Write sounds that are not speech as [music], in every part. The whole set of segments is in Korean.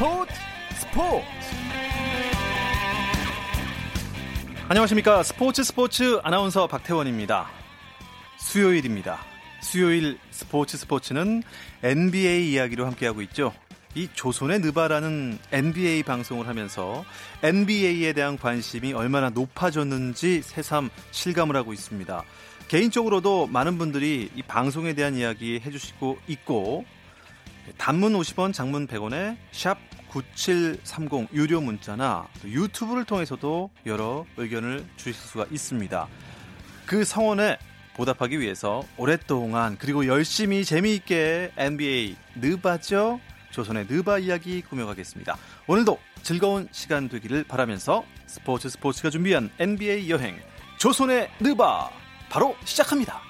스포츠 스포츠 안녕하십니까 스포츠 스포츠 아나운서 박태원입니다. 수요일입니다. 수요일 스포츠 스포츠는 NBA 이야기로 함께하고 있죠. 이 조선의 느바라는 NBA 방송을 하면서 NBA에 대한 관심이 얼마나 높아졌는지 새삼 실감을 하고 있습니다. 개인적으로도 많은 분들이 이 방송에 대한 이야기 해주시고 있고 단문 50원, 장문 100원에 샵 9730 유료 문자나 유튜브를 통해서도 여러 의견을 주실 수가 있습니다. 그 성원에 보답하기 위해서 오랫동안 그리고 열심히 재미있게 NBA 느바죠 조선의 느바 이야기 꾸며가겠습니다. 오늘도 즐거운 시간 되기를 바라면서 스포츠 스포츠가 준비한 NBA 여행 조선의 느바 바로 시작합니다.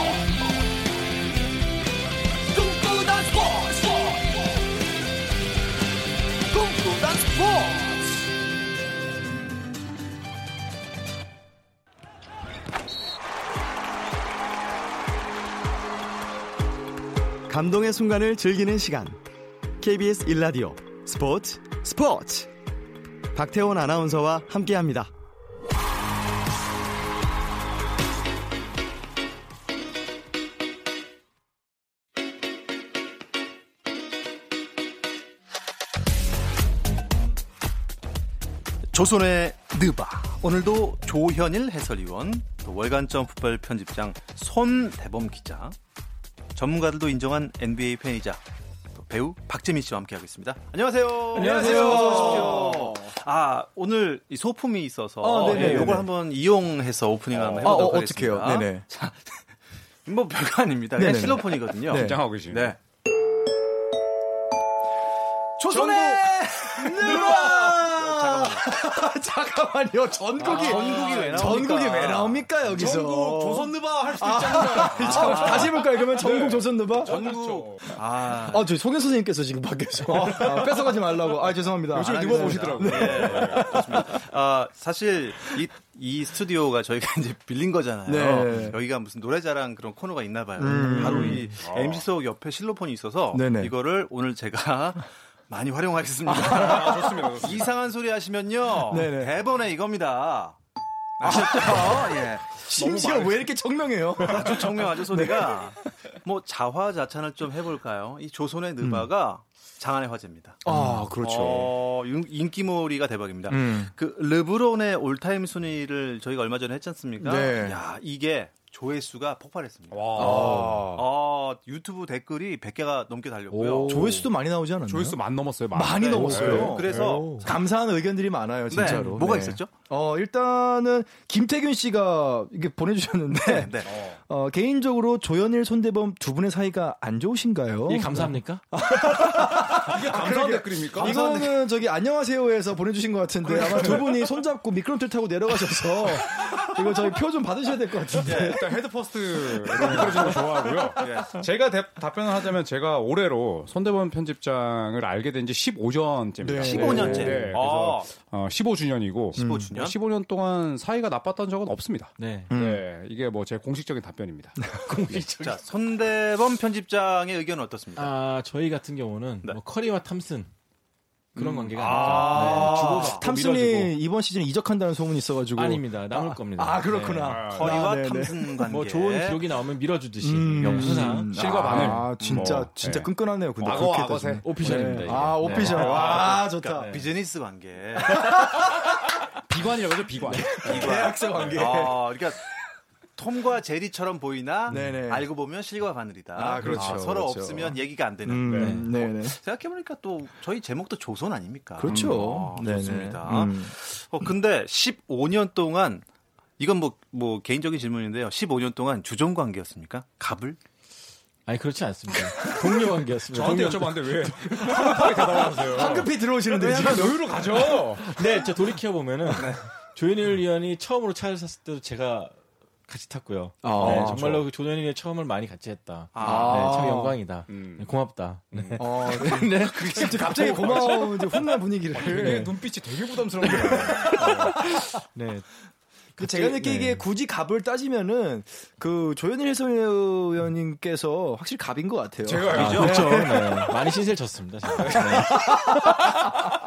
감동의 순간을 즐기는 시간. KBS 1라디오 스포츠 스포츠. 박태원 아나운서와 함께합니다. 조선의 느바 오늘도 조현일 해설위원 또 월간점 풋볼 편집장 손대범 기자 전문가들도 인정한 NBA 팬이자 또 배우 박재민 씨와 함께하겠습니다. 안녕하세요. 안녕하세요. 어서 오십시오. 아 오늘 이 소품이 있어서 아, 네네. 예, 요걸 한번 이용해서 오프닝을 한번 아, 해보도록 어, 하겠습니다. 어떡해요? 네네. [laughs] 자, 뭐 별거 아닙니다. 그냥 네네. 실로폰이거든요. 네. 긴장하고 계십니다. 네. 조선의 느바 [laughs] 잠깐만요. 전국이 전국이 왜 나옵니까? 전국이 왜 나옵니까 여기서? 전국 조선느바 할수 있잖아요. [laughs] 다시 해볼까요? 그러면 전국 조선느바? 전국. 아, 아, 저희 송혜 선생님께서 지금 밖에서 [laughs] 아, 뺏어가지 말라고. 아, 죄송합니다. 요즘에 아, 알겠습니다. 보시더라고요. 아, 사실 이, 이 스튜디오가 저희가 이제 빌린 거잖아요. 네. 여기가 무슨 노래자랑 그런 코너가 있나 봐요. 음. 바로 이 MC석 옆에 실로폰이 있어서 네네. 이거를 오늘 제가 많이 활용하겠습니다. 아, 좋습니다. 이상한 소리 하시면요. 네네. 대번에 이겁니다. 아셨죠? 예. 심지어 왜 이렇게 청명해요? 아주 청명하죠, 소리가. 네. 뭐 자화자찬을 좀 해볼까요? 이 조선의 느바가 장안의 화제입니다. 아, 그렇죠. 어, 인- 인기몰이가 대박입니다. 음. 그 르브론의 올타임 순위를 저희가 얼마 전에 했지 않습니까? 네. 야, 이게 조회수가 폭발했습니다. 와. 어, 유튜브 댓글이 100개가 넘게 달렸고요. 조회수도 많이 나오지 않았나요? 조회수 만 넘었어요. 만. 많이 네. 넘었어요. 네. 그래서 오. 감사한 의견들이 많아요, 진짜로. 네, 뭐가 네. 있었죠? 어, 일단은 김태균 씨가 이게 보내주셨는데, 네. 어, 개인적으로 조현일, 손대범 두 분의 사이가 안 좋으신가요? 이 감사합니까? [laughs] 이게 감사한 댓글입니까? 이거는 저기 안녕하세요에서 보내주신 것 같은데 아마 두 분이 손잡고 미끄럼틀 타고 내려가셔서 [laughs] 이거 저희 표 좀 받으셔야 될 것 같은데. 일단 head first로 이끌어주는 거 좋아하고요. 제가 대- 답변을 하자면 제가 올해로 손대범 편집장을 알게 된 지 15년째입니다. 네. 15년째. 네, 그래서 어, 15주년이고 15주년? 15년 동안 사이가 나빴던 적은 없습니다. 네. 네, 이게 뭐 제 공식적인 답변입니다. [laughs] 자, 손대범 편집장의 의견은 어떻습니까? 아, 저희 같은 경우는 네. 뭐 커리와 탐슨 그런 관계가 아. 아닙니다. 네, 주고받고 탐슨이 밀어주고. 이번 시즌 이적한다는 소문이 있어가지고. 아닙니다. 남을 겁니다. 아, 그렇구나. 네. 커리와 아, 네네. 탐슨 관계. 뭐 좋은 기록이 나오면 밀어주듯이 음. 항상 실과 바늘. 아, 진짜, 뭐, 진짜 네. 끈끈하네요. 근데 악어, 그렇게. 따지면. 오피셜입니다. 네. 이게. 아, 오피셜. 네. 와, 좋다. 그러니까 비즈니스 관계. [laughs] 비관이라고 하죠, 비관. [laughs] 계약서 관계. 어, 그러니까 톰과 제리처럼 보이나 네네. 알고 보면 실과 바늘이다. 아, 그렇죠, 서로 그렇죠. 없으면 얘기가 안 되는. 음, 네, 네. 생각해보니까 또 저희 제목도 조선 아닙니까? 그렇죠. 음, 네네. 좋습니다. 음. 어, 근데 15년 동안 이건 뭐, 뭐 개인적인 질문인데요. 15년 동안 주종 관계였습니까? 갑을? 아니 그렇지 않습니다. 동료 관계였습니다. 저한테 여쭤봤는데 왜 대답하세요? [laughs] 황급히 들어오시는데 지금. 여유로 가죠. 네, 저 돌이켜 보면은 조현일 위원이 처음으로 차를 샀을 때도 제가 같이 탔고요. 아, 네, 정말로 그 조현일의 처음을 많이 같이 했다. 아. 네, 참 영광이다. 음. 네, 고맙다. 네. 어, [laughs] 네. 네. [laughs] 진짜 갑자기 고마운 훈훈한 분위기를. 되게 눈빛이 되게 부담스러운데. [laughs] 네. 그 제가 느끼기에 네. 굳이 값을 따지면은 그 조현일 해설위원님께서 확실히 갑인 것 같아요. 제가요? 아, 그렇죠. 네. 많이 신세를 졌습니다. 제가.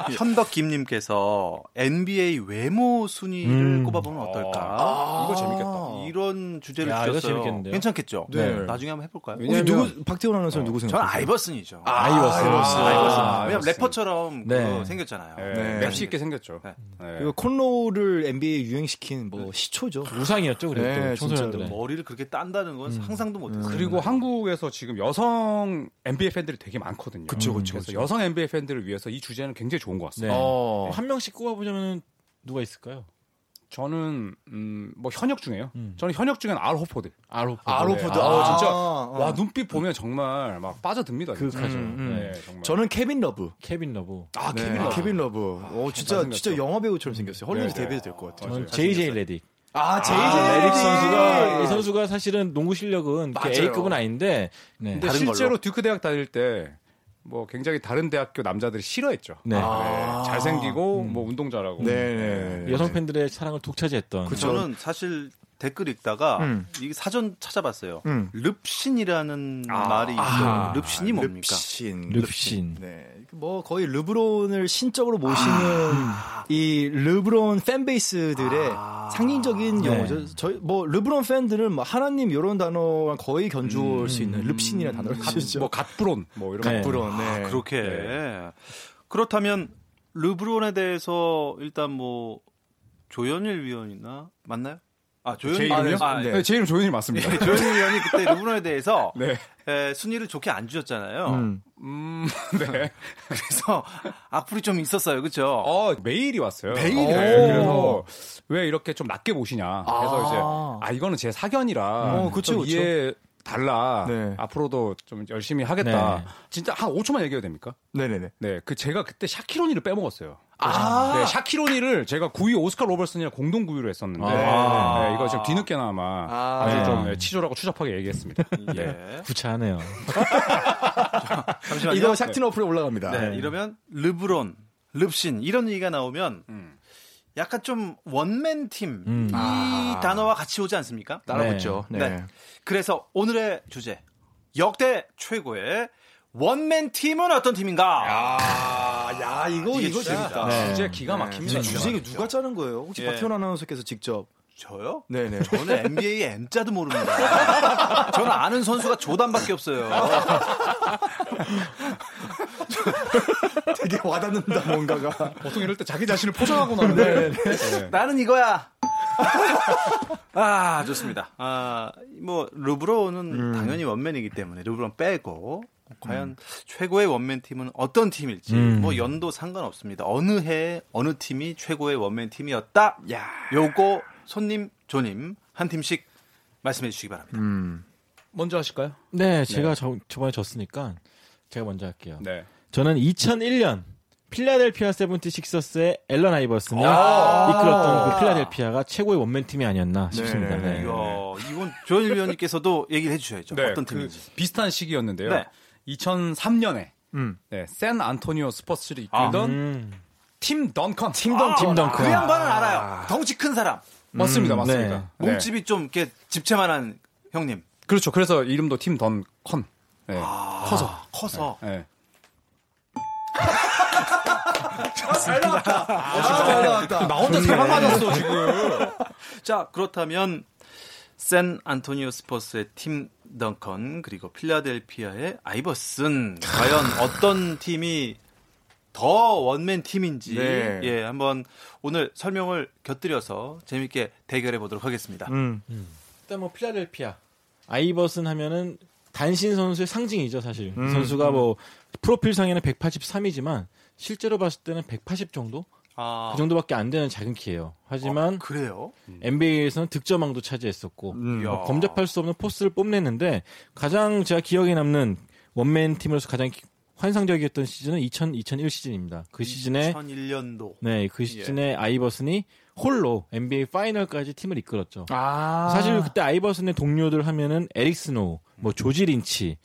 네. 현덕 김님께서 NBA 외모 순위를 음. 꼽아보면 어떨까? 아, 이거 재밌겠다. 이런 주제를 야, 주셨어요. 재밌겠는데요? 괜찮겠죠? 네. 나중에 한번 해볼까요? 혹시 누구 박태원 아나운서는 누구 저는 생각하세요? 아이버슨이죠. 아 이버슨. 아이버슨. 아, 왜냐면 아이버슨. 래퍼처럼 네. 그 생겼잖아요. 네, 네. 맵시 있게 생겼죠. 네. 네. 그리고 콘로를 NBA에 유행시킨 뭐 시초죠. 우상이었죠. 그리고 네, 또 청소년들의. 머리를 그렇게 딴다는 건 상상도 못했어요. 그리고 한국에서 지금 여성 NBA 팬들이 되게 많거든요. 그쵸, 그쵸, 그래서 그쵸. 여성 NBA 팬들을 위해서 이 주제는 굉장히 좋은 것 네. 같습니다. 어. 한 명씩 꼽아보자면 누가 있을까요? 저는 음, 뭐 현역 중에요. 음. 저는 현역 중엔 알 호포드. 아로포드. 아로포드. 아, 아, 진짜 아. 와 눈빛 보면 정말 막 빠져듭니다. 진짜. 그윽하죠. 음, 음. 네, 정말. 저는 케빈 러브. 케빈 러브. 아 네, 케빈 러브. 케빈 러브. 오, 진짜. 진짜 영화 배우처럼 생겼어요. 헐리우드 네, 네. 데뷔해도 될 것 같아요. 저는 JJ 레딕. 아, JJ 아, 레딕 선수가 이. 선수가 사실은 농구 실력은. A급은 아닌데 네. 근데 실제로 걸로. 듀크 대학 다닐 때 뭐 굉장히 다른 대학교 남자들이 싫어했죠. 네. 아. 네, 잘생기고 뭐 운동 잘하고. 네, 네. 여성 팬들의 사랑을 독차지했던 그 저는 사실 댓글 읽다가 음. 이게 사전 찾아봤어요. 음. 릅신이라는 아. 말이 있어요. 아, 릅신이 뭡니까? 릅신. 릅신. 네. 뭐 거의 르브론을 신적으로 모시는 이 르브론 팬베이스들의 아. 상징적인 네. 용어죠. 저희 뭐 르브론 팬들은 뭐 하나님 이런 단어랑 거의 견주올 수 있는 릅신이라는 단어를 쓰죠. 뭐 갓브론 뭐 이런 네. 거. 르브론. 네. 그렇게 그렇다면 르브론에 대해서 일단 뭐 조현일 위원이나 맞나요? 아제 조현일 이름이요? 아, 네. 네. 제 이름 조현일 맞습니다. 예, 조현일 위원이 그때 [laughs] 르브론에 대해서 네. 에, 순위를 좋게 안 주셨잖아요. 음. 음, [laughs] 네. [laughs] 그래서 악플이 좀 있었어요, 그렇죠? 어, 메일이 왔어요. 메일이요? 네, 그래서 왜 이렇게 좀 낮게 보시냐. 그래서 아. 이제 아 이거는 제 사견이라 어, 그쵸, 좀 그쵸. 이해 달라. 네. 앞으로도 좀 열심히 하겠다. 네. 진짜 한 5초만 얘기해도 됩니까? 네네네. 네, 그 제가 그때 샤키로니를 빼먹었어요. 아. 네, 샤키로니를 제가 9위 오스카 로버슨이랑 공동 9위로 했었는데 아. 네, 이거 지금 뒤늦게나마 아. 아주 네. 좀 네, 치졸하고 추잡하게 얘기했습니다. 네. 예. 구차하네요. [laughs] 잠시만요. 이거 샥틴 어플에 올라갑니다. 네, 이러면 르브론, 릅신 이런 얘기가 나오면 음. 약간 좀 원맨 팀이 음. 아. 단어와 같이 오지 않습니까? 따라붙죠. 네. 네. 그래서 오늘의 주제 역대 최고의 원맨 팀은 어떤 팀인가? 아, 야, 이거, 이거. 재밌다. 네. 주제 기가 막힙니다. 이 주제 이거 누가 짜는 거예요? 혹시 예. 박태원 아나운서께서 직접? 저요? 네네. 저는 NBA M자도 모릅니다. [laughs] 저는 아는 선수가 조단밖에 없어요. [laughs] 되게 와닿는다, 뭔가가. 보통 이럴 때 자기 자신을 포장하고 나는데 네. 나는 이거야. [laughs] 아, 좋습니다. 아, 뭐, 르브론은 당연히 원맨이기 때문에 르브론 빼고, 과연 최고의 원맨 팀은 어떤 팀일지, 음. 뭐, 연도 상관없습니다. 어느 해, 어느 팀이 최고의 원맨 팀이었다? 야 요거, 손님, 조님, 한 팀씩 말씀해 주시기 바랍니다. 먼저 하실까요? 네, 제가 저, 저번에 졌으니까 제가 먼저 할게요. 네. 저는 2001년 필라델피아 세븐티식서스의 앨런 아이버슨이 이끌었던 그 필라델피아가 최고의 원맨 팀이 아니었나 싶습니다. 네. 네. 이야, 이건 조현일 위원님께서도 얘기를 해주셔야죠. 어떤 그 팀인지. 비슷한 시기였는데요. 네. 2003년에 음. 네, 샌 안토니오 스퍼스를 이끌던 음. 팀 던컨. 팀 던, 팀 던. 그 양반은 알아요. 덩치 큰 사람. 맞습니다, 음, 맞습니다. 네. 몸집이 좀 이렇게 집채만한 형님. 그렇죠. 그래서 이름도 팀 던컨. 네. 커서. 커서. 네. [laughs] 나 혼자 세방 맞았어 지금. 자, 그렇다면 샌 안토니오 스퍼스의 팀 덩컨 그리고 필라델피아의 아이버슨 과연 어떤 팀이 더 원맨 팀인지 네. 예, 한번 오늘 설명을 곁들여서 재밌게 대결해 보도록 하겠습니다. 음. 일단 뭐 필라델피아 아이버슨 하면은 단신 선수의 상징이죠 사실. 이 음, 선수가 뭐 프로필상에는 183이지만 실제로 봤을 때는 180 정도 아, 그 정도밖에 안 되는 작은 키예요. 하지만 그래요? NBA에서는 득점왕도 차지했었고 음. 뭐 범접할 수 없는 포스를 뽐냈는데 가장 제가 기억에 남는 원맨 팀으로서 가장 기- 환상적이었던 시즌은 2000, 2001 시즌입니다. 그 시즌에 2001년도. 네, 그 시즌에 아이버슨이 홀로 NBA 파이널까지 팀을 이끌었죠. 아. 사실 그때 아이버슨의 동료들 하면은 에릭 스노우, 뭐 조지 린치,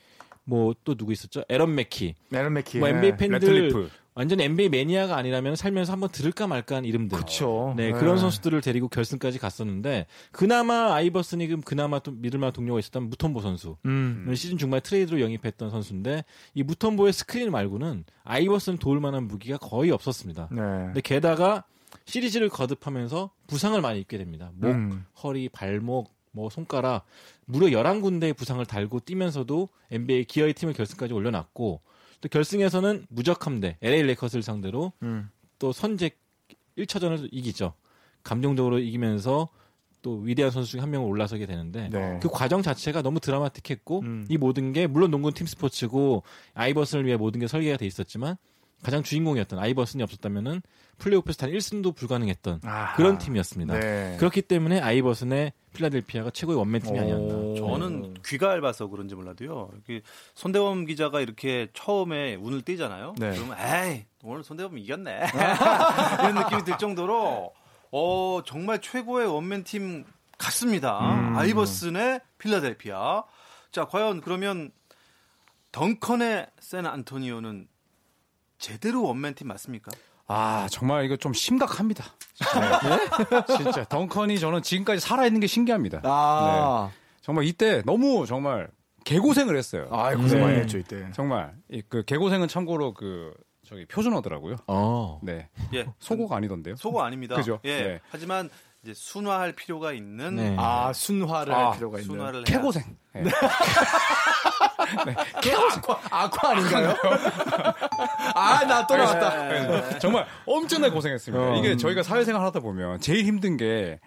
뭐 또 누구 있었죠? 에런 맥키. 에런 맥키. 뭐 NBA 팬들 래틀리프. 완전 NBA 매니아가 아니라면 살면서 한번 들을까 말까한 이름들. 그쵸. 네, 네. 그런 선수들을 데리고 결승까지 갔었는데 그나마 아이버슨이 그 그나마 또 믿을만한 동료가 있었던 무톰보 선수. 음. 시즌 중반에 트레이드로 영입했던 선수인데 이 무톰보의 스크린 말고는 아이버슨 도울 만한 무기가 거의 없었습니다. 네. 근데 게다가 시리즈를 거듭하면서 부상을 많이 입게 됩니다. 목, 음. 허리, 발목, 뭐 손가락 무려 11군데의 부상을 달고 뛰면서도 NBA 기어이 팀을 결승까지 올려놨고 또 결승에서는 무적함대 LA 레이커스를 상대로 음. 또 선제 1차전을 이기죠. 감동적으로 이기면서 또 위대한 선수 중 한 명을 올라서게 되는데 네. 그 과정 자체가 너무 드라마틱했고 음. 이 모든 게 물론 농구는 팀 스포츠고 아이버슨을 위해 모든 게 설계가 돼 있었지만 가장 주인공이었던 아이버슨이 없었다면은 플레이오프에서 단 1승도 불가능했던 아하. 그런 팀이었습니다. 네. 그렇기 때문에 아이버슨의 필라델피아가 최고의 원맨 팀이 아니었나. 오. 저는 귀가 얇아서 그런지 몰라도요. 이렇게 손대범 기자가 이렇게 처음에 운을 띄잖아요. 네. 그러면 에이 오늘 손대범 이겼네 [laughs] 이런 느낌이 들 정도로 어 정말 최고의 원맨 팀 같습니다. 음. 아이버슨의 필라델피아. 자 과연 그러면 덩컨의 샌 안토니오는 제대로 원맨 팀 맞습니까? 아 정말 이거 좀 심각합니다. 네? 진짜 덩컨이 저는 지금까지 살아있는 게 신기합니다. 아. 정말 이때 너무 정말 개고생을 했어요. 아, 고생 네. 많이 했죠, 이때. 정말 이 그 개고생은 참고로 그 저기 표준어더라고요. 어. 네 예. 소고가 아니던데요. 소고 아닙니다. 그죠? 예. 네. 하지만 이제 순화할 필요가 있는 네. 아, 순화를 아, 할 필요가 있는. 순화를 해야 개고생. 네. 아쿠아, 아쿠아 아닌가요? 아, 나 또 나왔다. 네. 정말 엄청나게 고생했습니다. 어. 이게 저희가 사회생활 하다 보면 제일 힘든 게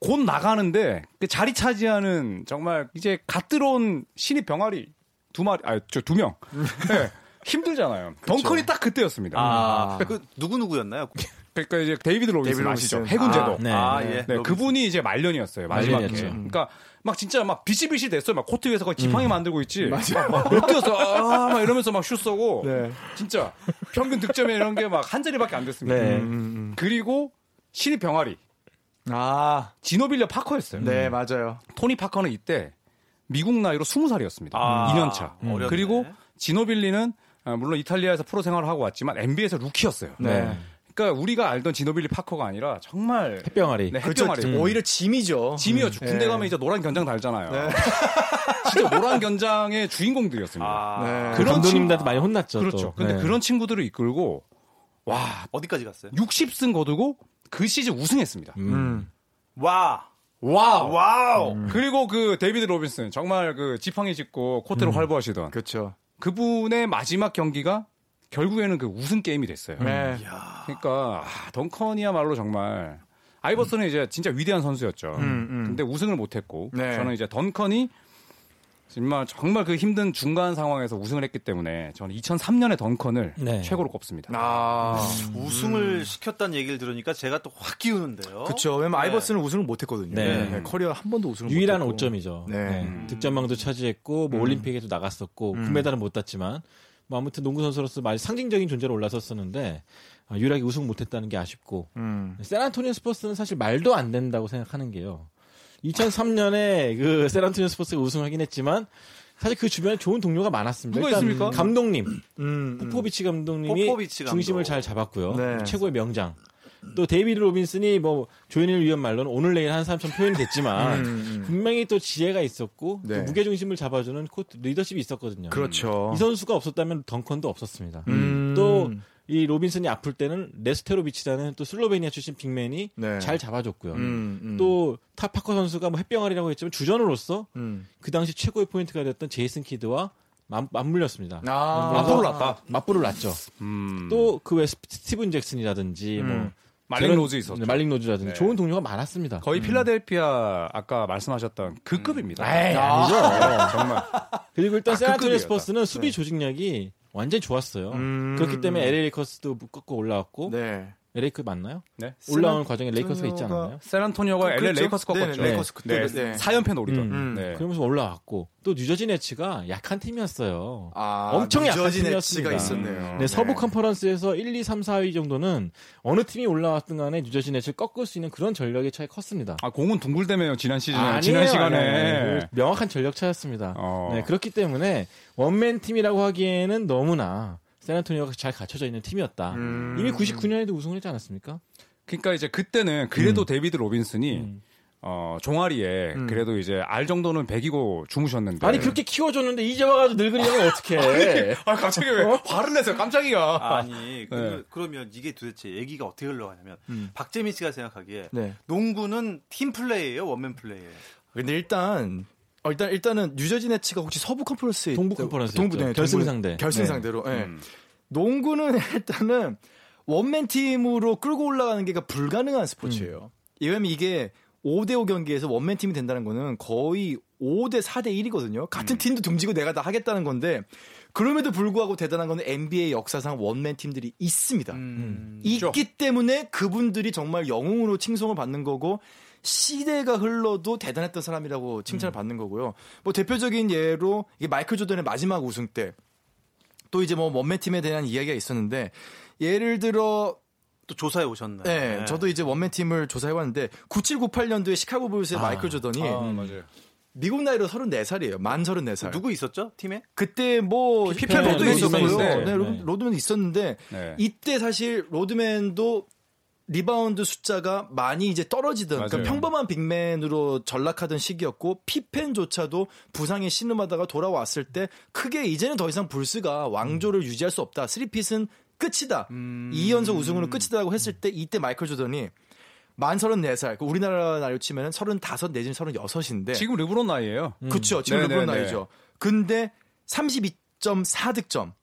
곧 나가는데 그 자리 차지하는 정말 이제 갓 들어온 신입 병아리 두 마리, 아, 저 두 명. 네. 힘들잖아요. 덩컨이 딱 그때였습니다. 아, 그 누구 누구였나요? 그러니까 이제 데이비드 로빈슨 아시죠? 로빈슨. 해군 제독. 아, 네. 아, 네. 예. 네, 그분이 이제 말년이었어요. 마지막에. 말년이었죠. 그러니까 막 진짜 막 비실비실 됐어요. 막 코트 위에서 거의 지팡이만 들고 있지. 맞아. 막 뛰어서 아, 막 이러면서 막 슛 쏘고. 네. 진짜 평균 득점이 이런 게 막 한 자리밖에 안 됐습니다. 네. 음, 그리고 신입 병아리 아, 지노빌리 파커였어요. 네, 맞아요. 토니 파커는 이때 미국 나이로 20살이었습니다. 아, 2년 차. 어렸네. 그리고 지노빌리는 아, 물론 이탈리아에서 프로 생활을 하고 왔지만 NBA에서 루키였어요. 네. 그러니까 우리가 알던 지노빌리 파커가 아니라 정말 햇병아리. 네, 그렇죠. 햇병아리. 오히려 짐이죠. 짐이었죠. 군대 네. 가면 이제 노란 견장 달잖아요. [laughs] 진짜 노란 견장의 주인공들이었습니다. 아, 네. 그 그런 감독님들한테 친구- 많이 혼났죠. 그렇죠. 또. 근데 네. 그런 친구들을 이끌고 와 어디까지 갔어요? 60승 거두고 그 시즌 우승했습니다. 음. 와, 와우. 와우. 그리고 그 데이비드 로빈슨 정말 그 지팡이 짚고 코트로 활보하시던 그렇죠. 그분의 마지막 경기가 결국에는 그 우승 게임이 됐어요. 네. 그러니까 아, 덩컨이야말로 정말 아이버슨은 이제 진짜 위대한 선수였죠. 음. 근데 우승을 못했고 네. 저는 이제 덩컨이 정말 정말 그 힘든 중간 상황에서 우승을 했기 때문에 저는 2003년에 덩컨을 네. 최고로 꼽습니다. 아, 우승을 시켰다는 얘기를 들으니까 제가 또확 기우는데요. 그렇죠. 왜냐면 네. 아이버슨은 우승을 못했거든요. 네. 네, 커리어 한 번도 우승을 유일한 못했고. 오점이죠. 네. 네. 음. 득점왕도 차지했고 뭐 올림픽에도 나갔었고 금메달은 못 땄지만 뭐 아무튼 농구 선수로서 많이 상징적인 존재로 올라섰었는데 아, 유일하게 우승 못했다는 게 아쉽고 음. 샌안토니오 스퍼스는 사실 말도 안 된다고 생각하는 게요. 2003년에 그 샌안토니오 스퍼스가 우승하긴 했지만 사실 그 주변에 좋은 동료가 많았습니다. 누가 있습니까? 감독님 음. 포포비치 감독님이 포포비치 감독. 중심을 잘 잡았고요. 네. 최고의 명장. 또 데이비드 로빈슨이 뭐 조현일 위원 말로는 오늘 내일 한 사람처럼 표현이 됐지만 음. 분명히 또 지혜가 있었고 네. 또 무게 중심을 잡아주는 코트 리더십이 있었거든요. 그렇죠. 이 선수가 없었다면 덩컨도 없었습니다. 음. 또이 로빈슨이 아플 때는 네스테로비치라는 또 슬로베니아 출신 big man이 네. 잘 잡아줬고요. 음, 음. 또 토니 파커 선수가 뭐 햇병아리라고 했지만 주전으로서 음. 그 당시 최고의 포인트가 됐던 제이슨 키드와 맞, 맞물렸습니다. 아. 맞불을 놨다. 맞불을 놨죠. 음. 또그외 스티븐 잭슨이라든지 뭐 음. 말릭 로즈 있었죠. 네, 말릭 로즈라든지 네. 좋은 동료가 많았습니다. 거의 필라델피아 아까 말씀하셨던 그 급입니다. 에이, 아니죠. 정말 그리고 일단 아, 샌안토니오 급급이었다. 스퍼스는 수비 조직력이 완전히 좋았어요. 음. 그렇기 때문에 LA 레이커스도 묶고 올라왔고 네. LA 맞나요? 네. 올라오는 과정에 레이커스가 있지 않았나요? 샌안토니오가 LA 그렇죠. 레이커스 꺾었죠. 네, 레이커스 그때 네. 네. 4연패 노리던. 음. 네. 그러면서 올라왔고 또 뉴저지 네츠가 약한 팀이었어요. 아, 엄청 약한 뉴저지 팀이었습니다. 네츠가 있었네요. 네, 서부 컨퍼런스에서 1, 2, 3, 4위 정도는 어느 팀이 올라왔든 간에 뉴저지 네츠를 꺾을 수 있는 그런 전력의 차이 컸습니다. 아, 공은 둥글대매요, 지난 시즌에. 아니에요, 지난 시간에. 아니에요. 그 명확한 전력 차였습니다. 어. 네, 그렇기 때문에 원맨 팀이라고 하기에는 너무나 샌안토니오가 잘 갖춰져 있는 팀이었다. 음. 이미 99년에도 우승을 했지 않았습니까? 그러니까 이제 그때는 그래도 데이비드 로빈슨이 음. 어, 종아리에 음. 그래도 이제 알 정도는 박히고 주무셨는데. 아니 그렇게 키워줬는데 이제 와가지고 늙으려면 어떡해? [laughs] 아, 갑자기 왜 화를 내세요? 깜짝이야. 아니 그, 네. 그러면 이게 도대체 얘기가 어떻게 흘러가냐면 음. 박재민 씨가 생각하기에 네. 농구는 팀 플레이예요, 원맨 플레이예요. 근데 일단 어, 일단 일단은 뉴저지 네츠가 혹시 서부 컨퍼런스에 동부 컨퍼런스였죠. 동부 네, 결승 상대. 결승 네. 상대로. 예. 음. 농구는 [laughs] 일단은 원맨 팀으로 끌고 올라가는 게 불가능한 스포츠예요. 왜냐면 이게 5대5 경기에서 원맨 팀이 된다는 거는 거의 5대 4대 1이거든요. 같은 팀도 등지고 내가 다 하겠다는 건데 그럼에도 불구하고 대단한 거는 NBA 역사상 원맨 팀들이 있습니다. 음. 있기 때문에 그분들이 정말 영웅으로 칭송을 받는 거고 시대가 흘러도 대단했던 사람이라고 칭찬을 받는 거고요. 뭐 대표적인 예로 이게 마이클 조던의 마지막 우승 때 또 이제 뭐 원맨 팀에 대한 이야기가 있었는데 예를 들어 또 조사해 오셨나요? 네, 저도 이제 원맨 팀을 조사해 왔는데 9798년도에 시카고 불스의 마이클 조던이 아, 맞아요. 미국 나이로 34살이에요. 만 34살. 누구 있었죠 팀에? 그때 뭐 피펜, 로드맨도 로드맨 있었고요. 네, 로- 네. 로드맨도 있었는데 네. 이때 사실 로드맨도 리바운드 숫자가 많이 이제 떨어지던 그러니까. 평범한 big man으로 전락하던 시기였고 피펜조차도 부상에 신음하다가 돌아왔을 때 크게 이제는 더 이상 불스가 왕조를 유지할 수 없다. three-peat은 끝이다. 음. 2연속 우승으로 끝이다라고 했을 때 이때 마이클 조던이 만 34살, 그 우리나라 나이로 치면은 35 내지는 36인데 지금 르브론 나이예요. 그쵸. 지금 르브론 네네네. 나이죠. 근데 32.4 득점,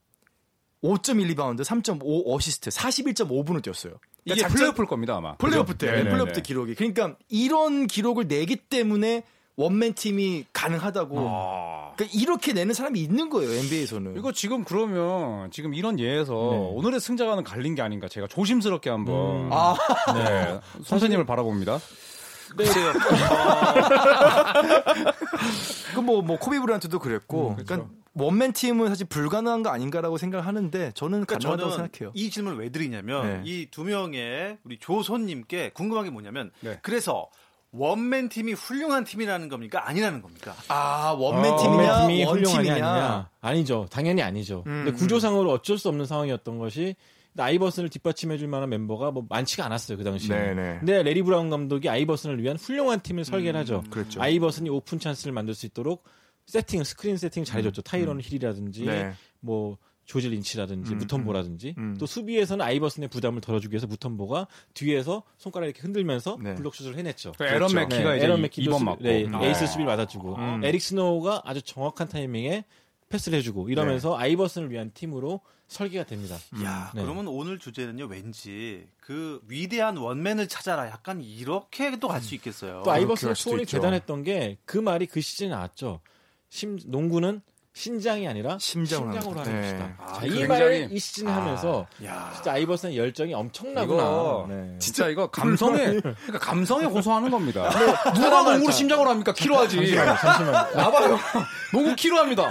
5.1 리바운드, 3.5 어시스트, 41.5분을 뛰었어요. 이게 작전- 플레이오프일 겁니다, 아마. 플레이오프? 때, 네네네. 플레이오프 때 기록이. 그러니까 이런 기록을 내기 때문에 원맨 팀이 가능하다고. 아. 그러니까 이렇게 내는 사람이 있는 거예요, NBA에서는. 이거 지금 그러면 지금 이런 예에서 네. 오늘의 승자가는 갈린 게 아닌가 제가 조심스럽게 한번 음. 아, 네. 선생님을 바라봅니다. 네, 그래요. 그 [laughs] 뭐, 뭐, 코비 브란트도 그랬고. 음, 그러니까 원맨 팀은 사실 불가능한 거 아닌가라고 생각을 하는데 저는 그러니까 가능하다고 저는 생각해요. 이 질문을 왜 드리냐면 네. 이두 명의 우리 조손님께 궁금한 게 뭐냐면 네. 그래서 원맨 팀이 훌륭한 팀이라는 겁니까 아니라는 겁니까? 아, 원맨 어, 팀이냐, 원맨 팀이 훌륭하냐. 아니냐? 아니죠. 당연히 아니죠. 음, 근데 구조상으로 어쩔 수 없는 상황이었던 것이 아이버슨을 뒷받침해줄 만한 멤버가 뭐 많지가 않았어요 그 당시에. 네네. 근데 래리 브라운 감독이 아이버슨을 위한 훌륭한 팀을 설계를 하죠. 그렇죠. 아이버슨이 오픈 찬스를 만들 수 있도록 세팅, 스크린 세팅 잘해줬죠. 타이런 힐이라든지 음. 네. 뭐 조지 린치라든지 음, 무톰보라든지 음. 또 수비에서는 아이버슨의 부담을 덜어주기 위해서 무톰보가 뒤에서 손가락 이렇게 흔들면서 네. 블록슛을 해냈죠. 그 에런 그렇죠. 맥키가 네, 이제 에런 이- 맥키도 이번 수비- 맞고. 네, 음. 에이스 아. 수비를 맡아주고 음. 에릭 스노우가 아주 정확한 타이밍에 패스를 해주고 이러면서 아이버슨을 위한 팀으로 설계가 됩니다. 야, 네. 그러면 오늘 주제는요, 왠지 그 위대한 원맨을 찾아라. 약간 이렇게도 갈 수 있겠어요. 또 아이버슨의 있죠. 대단했던 게 그 말이 그 시즌에 나왔죠. 심, 농구는 신장이 아니라 심장으로 심장으로 하는 거. 것이다. 아, 자, 그이 말을 이 시즌에 아. 하면서 야, 진짜 아이버슨의 열정이 엄청나구나. 이거 네. 진짜 이거 감성에 그러니까 감성에 호소하는 겁니다. 누가 농구를 심장으로 합니까? 키로 하지. 잠시만요. 나봐요. 농구 키로 합니다.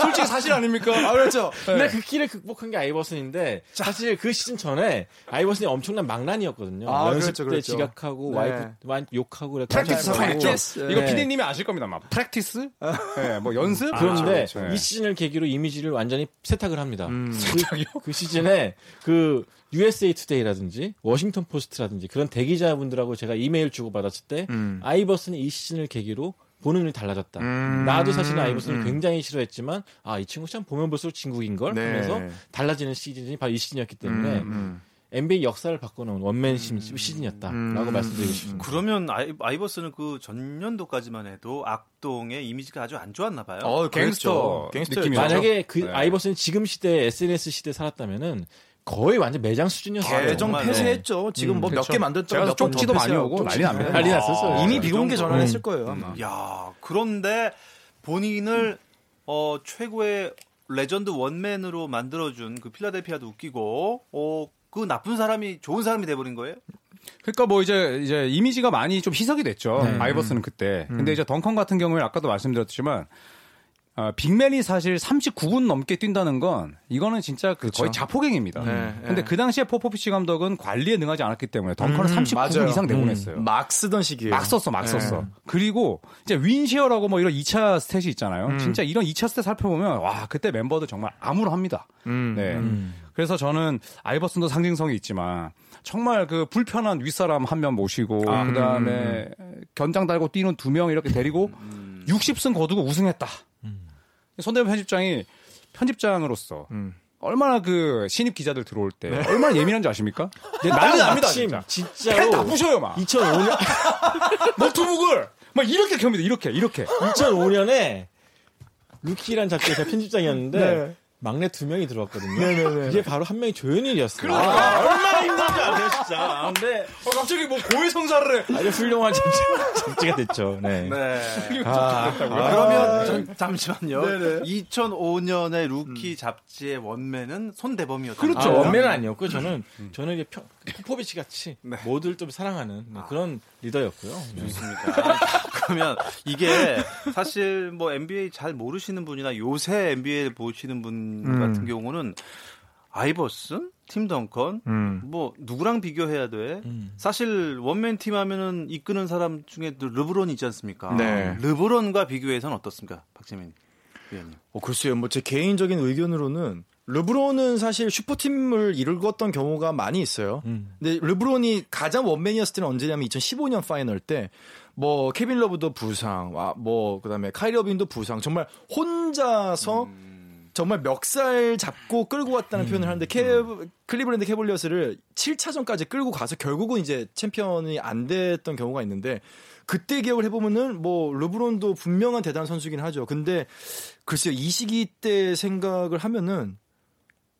솔직히 사실 아닙니까? 아, 그렇죠. 근데 그 키를 극복한 게 아이버슨인데 사실 그 시즌 전에 아이버슨이 엄청난 망나니였거든요. 아, 연습 그렇죠, 때 그렇죠. 지각하고 네. 와이프 와이프 욕하고. Practice. Practice. 네. 이거 피디님이 아실 겁니다. 막 Practice? 네, 뭐 연습? 그런데 그렇죠, 그렇죠. 이 시즌을 계기로 이미지를 완전히 세탁을 합니다. 음. 그, 그 시즌에 그 USA 투데이라든지 워싱턴 포스트라든지 그런 대기자분들하고 제가 이메일 주고 받았을 때 음. 아이버슨이 이 시즌을 계기로 보는 눈이 달라졌다. 음. 나도 사실은 아이버슨을 음. 굉장히 싫어했지만 아 이 친구 참 보면 볼수록 진국인 걸 네. 하면서 달라지는 시즌이 바로 이 시즌이었기 때문에 음, 음. NBA 역사를 바꿔놓은 원맨 시- 시즌이었다라고 음. 말씀드리고 싶습니다. 그러면 아이, 아이버슨은 그 전년도까지만 해도 악동의 이미지가 아주 안 좋았나 봐요. 어, 갱스터 갱스터 느낌이었죠. 만약에 그 네. 아이버슨이 지금 시대 SNS 시대 에 살았다면은 거의 완전 매장 수준이었어요. 계정 정말, 폐쇄했죠. 지금 음, 뭐몇 그렇죠. 개 만들었다가 쪽지도 많이 오고 난리 납니다. 난리 났었어요. 이미 그 비공개. 전환했을 거예요. 아마. 야, 그런데 본인을 어, 최고의 레전드 원맨으로 만들어준 그 필라델피아도 웃기고, 어, 그 나쁜 사람이 좋은 사람이 돼버린 거예요? 그러니까 뭐 이제 이제 이미지가 많이 좀 희석이 됐죠. 네. 아이버슨은 그때. 근데 이제 덩컨 같은 경우에 아까도 말씀드렸지만 어, 빅맨이 사실 39분 넘게 뛴다는 건 이거는 진짜 그 거의 자폭행입니다. 네, 근데 네. 그 당시에 포포비치 감독은 관리에 능하지 않았기 때문에 덩컨을 음, 39분 맞아요. 이상 내보냈어요. 막 쓰던 시기예요. 막 썼어, 막 네. 썼어. 그리고 이제 win share라고 뭐 이런 2차 스탯이 있잖아요. 진짜 이런 2차 스탯 살펴보면 와 그때 멤버들 정말 암울합니다. 음. 네. 음. 그래서 저는 아이버슨도 상징성이 있지만 정말 그 불편한 윗사람 한 명 모시고 아, 그다음에 견장 달고 뛰는 두 명 이렇게 데리고 60승 거두고 우승했다. 손대범 편집장이 편집장으로서 음. 얼마나 그 신입 기자들 들어올 때 얼마나 예민한지 아십니까? 네, 난리 납니다, 마침 진짜. 진짜로 펜다 부셔요 막 2005년 [laughs] 노트북을 막 이렇게 켭니다 이렇게 이렇게 2005년에 루키란 잡지에서 편집장이었는데 네. 막내 두 명이 들어왔거든요. 네네네. 이게 바로 한 명이 조현일이었어요. 아, 얼마나 힘든지 아세요, 진짜. 근데 어, 갑자기 뭐 고해 성사를 해 아주 훌륭한 잡지, 잡지가 됐죠. 네. 네. 아, 그러면 전- 잠시만요. 네네. 2005년에 루키 잡지의 원맨은 손대범이었죠. 그렇죠. 아, 원맨은 아니었고 저는 저는 이제 평, 포포비치 같이 [laughs] 네. 모두를 좀 사랑하는 네, 그런 리더였고요. 네. 좋습니다. 그러면 이게 사실 뭐 NBA 잘 모르시는 분이나 요새 NBA를 보시는 분 음. 같은 경우는 아이버슨, 팀 덩컨, 음. 뭐 누구랑 비교해야 돼? 음. 사실 원맨 팀 하면은 이끄는 사람 중에 또 르브론이 있지 않습니까? 네. 르브론과 비교해서는 어떻습니까, 박재민 위원님? 어, 글쎄요. 뭐 제 개인적인 의견으로는 르브론은 사실 슈퍼팀을 이끌었던 경우가 많이 있어요. 음. 근데 르브론이 가장 원맨이었을 때는 언제냐면 2015년 파이널 때 뭐 케빈 러브도 부상, 와, 뭐 그다음에 카이리 어빙도 부상. 정말 혼자서 정말 멱살 잡고 끌고 왔다는 표현을 하는데 캐, 클리브랜드 캐벌리어스를 7차전까지 끌고 가서 결국은 이제 챔피언이 안 됐던 경우가 있는데 그때 기억을 해보면은 뭐 르브론도 분명한 대단한 선수긴 하죠. 근데 글쎄요 이 시기 때 생각을 하면은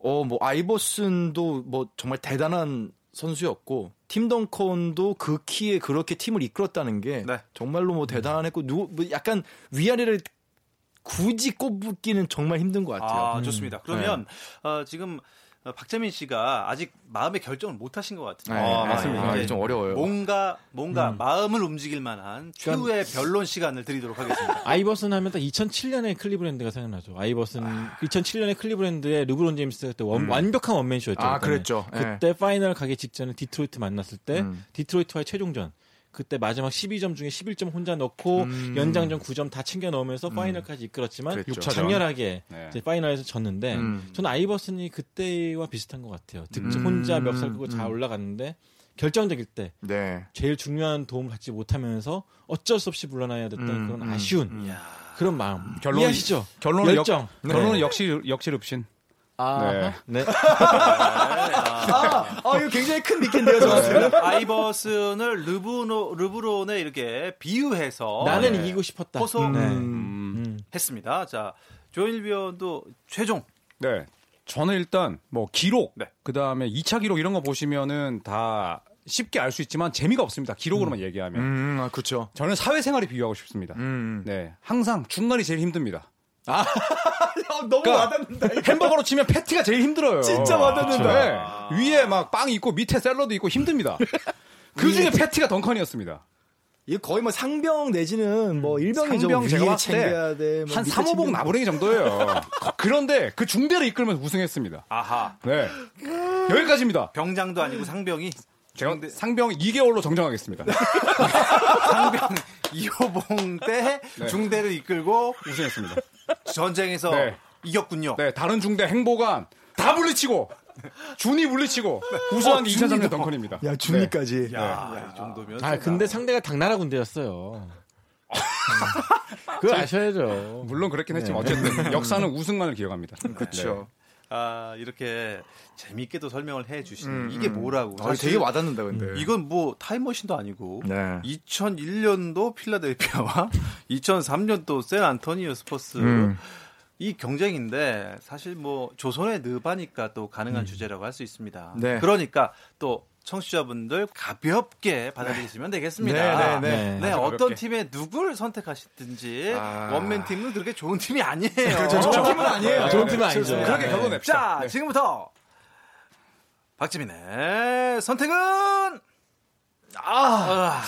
어 뭐 아이버슨도 뭐 정말 대단한 선수였고 팀 덩컨도 그 키에 그렇게 팀을 이끌었다는 게 네. 정말로 뭐 대단했고 누구 뭐 약간 위아래를 굳이 꼽기는 정말 힘든 것 같아요. 아, 좋습니다. 그러면 어, 지금 어, 박재민 씨가 아직 마음의 결정을 못 하신 것 같아요. 네, 아, 맞습니다. 이게 좀 어려워요. 뭔가 뭔가 마음을 움직일 만한 최후의 변론 시간을 드리도록 하겠습니다. [laughs] 아이버슨 하면 딱 2007년에 클리브랜드가 생각나죠. 아이버슨 2007년에 클리브랜드의 르브론 제임스 그때 원- 완벽한 원맨쇼였죠. 아. 그랬죠. 예. 그때 파이널 가기 직전에 디트로이트 만났을 때 음. 디트로이트와의 최종전. 그때 마지막 12점 중에 11점 혼자 넣고 음. 연장전 9점 다 챙겨 넣으면서 파이널까지 이끌었지만 그랬죠. 장렬하게 네. 파이널에서 졌는데 음. 저는 아이버슨이 그때와 비슷한 것 같아요. 득점 음. 혼자 멱살 끄고 잘 음. 올라갔는데 결정적일 때 네. 제일 중요한 도움을 받지 못하면서 어쩔 수 없이 물러나야 됐던 음, 그런 음, 아쉬운 그런 마음 결론- 이해하시죠? 결론은 열정. 역, 결론은 역시 역시 릅신 [laughs] 아, 네. 아, 아, 이거 굉장히 큰 미끼인데요, 저는. 아이버슨을 르브노, 르브론에 이렇게 비유해서 나는 네, 이기고 싶었다. 호소 네. 음. 음. 했습니다. 자, 조일 위원도 최종 네. 저는 일단 뭐 기록, 네. 그 다음에 2차 기록 이런 거 보시면은 다 쉽게 알 수 있지만 재미가 없습니다. 기록으로만 얘기하면. 음, 아, 그쵸. 저는 사회생활에 비유하고 싶습니다. 음. 네. 항상 중간이 제일 힘듭니다. 아, [laughs] 너무 그러니까 와닿는다. 이거. 햄버거로 치면 패티가 제일 힘들어요. 진짜 와닿는다. 네. 위에 막 빵 있고 밑에 샐러드 있고 힘듭니다. [laughs] 그 중에 패티가 덩컨이었습니다. 이거 거의 뭐 상병 내지는 뭐 일병이죠. 상병 제가 위에 봤을 챙겨야 돼. 때뭐한 밑에 3호봉 챙겨야 나부랭이 정도예요. 그런데 그 중대를 이끌면서 우승했습니다. 아하 네. 여기까지입니다. 병장도 아니고 상병이 제가 상병 2개월로 정정하겠습니다. [laughs] 상병 이호봉 때 네. 중대를 이끌고 우승했습니다. 전쟁에서 네. 이겼군요. 네, 다른 중대 행보관 다 물리치고 준이 물리치고 우승한 게 2003년 덩컨입니다. 야, 준이까지. 야, 이 정도면 아, 근데 상대가 당나라 군대였어요. 그걸 아셔야죠. 물론 그렇긴 했지만 어쨌든 역사는 우승만을 기억합니다. 그렇죠. 아, 이렇게 재미있게도 설명을 해 주시는 음, 이게 음. 뭐라고. 아, 되게 와닿는다, 근데. 이건 뭐 타임머신도 아니고 네. 2001년도 필라델피아와 [laughs] 2003년도 샌안토니오 스퍼스 음. 이 경쟁인데 사실 뭐 조선의 느바니까 또 가능한 주제라고 할 수 있습니다. 네. 그러니까 또 청취자분들 가볍게 받아들이시면 되겠습니다. 네, 네, 네. 네, 어떤. 팀에 누굴 선택하시든지 아. 원맨 팀은 그렇게 좋은 팀이 아니에요. [laughs] 그렇죠. 좋은 팀은 아니에요. 아, 좋은 팀은 아니죠. 네. 그렇게 결론냅시다. 자, 네. 지금부터 박지민의 선택은 아,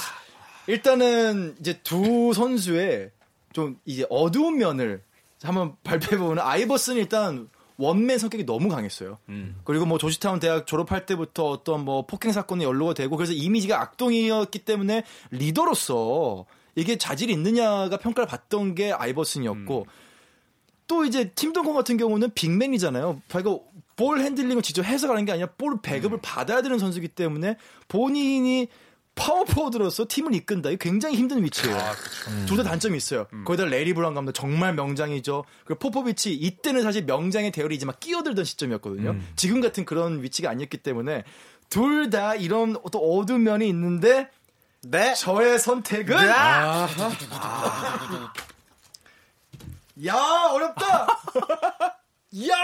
일단은 이제 두 선수의 좀 이제 어두운 면을 한번 [laughs] 발표해보면 아이버슨이 일단 원맨 성격이 너무 강했어요. 그리고 뭐 조지타운 대학 졸업할 때부터 어떤 뭐 폭행 사건이 연루가 되고 그래서 이미지가 악동이었기 때문에 리더로서 이게 자질이 있느냐가 평가를 받던 게 아이버슨이었고 또 이제 팀 덩컨 같은 경우는 빅맨이잖아요. 그러니까 볼 핸들링을 직접 해서 가는 게 아니라 볼 배급을 받아야 되는 선수이기 때문에 본인이 파워포워드로서 팀을 이끈다. 이게 굉장히 힘든 위치예요. 둘다 단점이 있어요. 거기다 래리 브라운 감독 정말 명장이죠. 그리고 포포비치 이때는 사실 명장의 대열이지만 끼어들던 시점이었거든요. 지금 같은 그런 위치가 아니었기 때문에 둘 다 이런 또 어두운 면이 있는데 네. 저의 선택은 아. 야 어렵다. [laughs] 야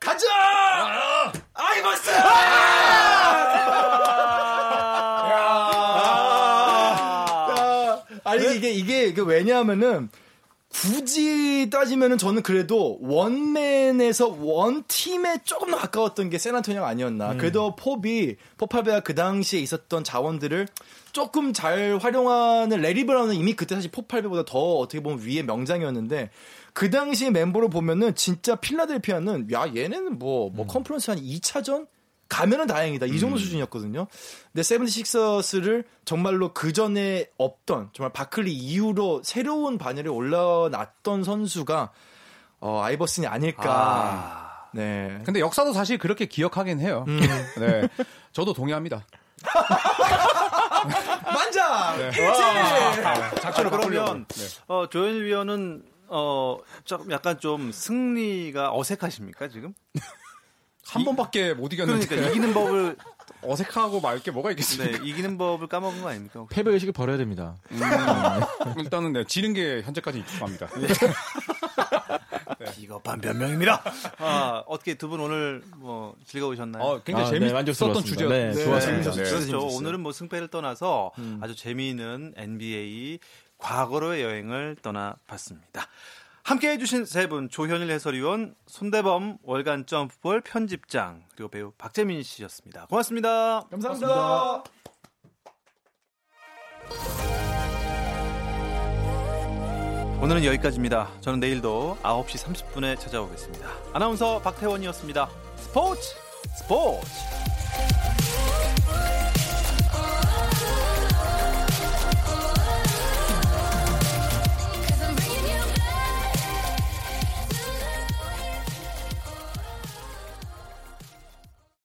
가자. 아이버슨. [laughs] 아니 이게 이게 이게 왜냐하면은 굳이 따지면은 저는 그래도 원맨에서 원 팀에 조금 더 가까웠던 게 샌안토니오가 아니었나. 그래도 pop이 포팔베가 그 당시에 있었던 자원들을 조금 잘 활용하는 래리 브라운은 이미 그때 사실 포포비치보다 더 어떻게 보면 위에 명장이었는데 그 당시 멤버를 보면은 진짜 필라델피아는 야 얘네는 뭐뭐 컨퍼런스 한 2차전 가면은 다행이다 이 정도 수준이었거든요. 근데 세븐티식서스를 정말로 그 전에 없던 정말 바클리 이후로 새로운 반열에 올라놨던 선수가 어, 아이버슨이 아닐까. 네. 근데 역사도 사실 그렇게 기억하긴 해요. [laughs] 네. 저도 동의합니다. [laughs] 만장 네. 일치. 작전을 그러면 네. 어, 조현일 위원은 어, 좀 약간 좀 승리가 어색하십니까 지금? 한 번밖에 못 이겼는데 그러니까 이기는 법을 어색하고 말게 뭐가 네, 있겠습니까? 이기는 법을 까먹은 거 아닙니까? 혹시? 패배 의식을 버려야 됩니다. [laughs] 일단은 네, 지는 게 현재까지 익숙합니다. 비겁한 변명입니다. 아, 어떻게 두 분 오늘 뭐 즐거우셨나요? 어, 굉장히 아, 네, 재밌었던 만족스러웠습니다. 주제였는데 네, 좋았습니다. 네. 그렇죠. 재밌었어요. 오늘은 뭐 승패를 떠나서 아주 재미있는 NBA 과거로의 여행을 떠나봤습니다. 함께 해주신 세 분, 조현일 해설위원, 손대범 월간 점프볼 편집장, 그리고 배우 박재민 씨였습니다. 고맙습니다. 감사합니다. 오늘은 여기까지입니다. 저는 내일도 9시 30분에 찾아오겠습니다. 아나운서 박태원이었습니다. 스포츠 스포츠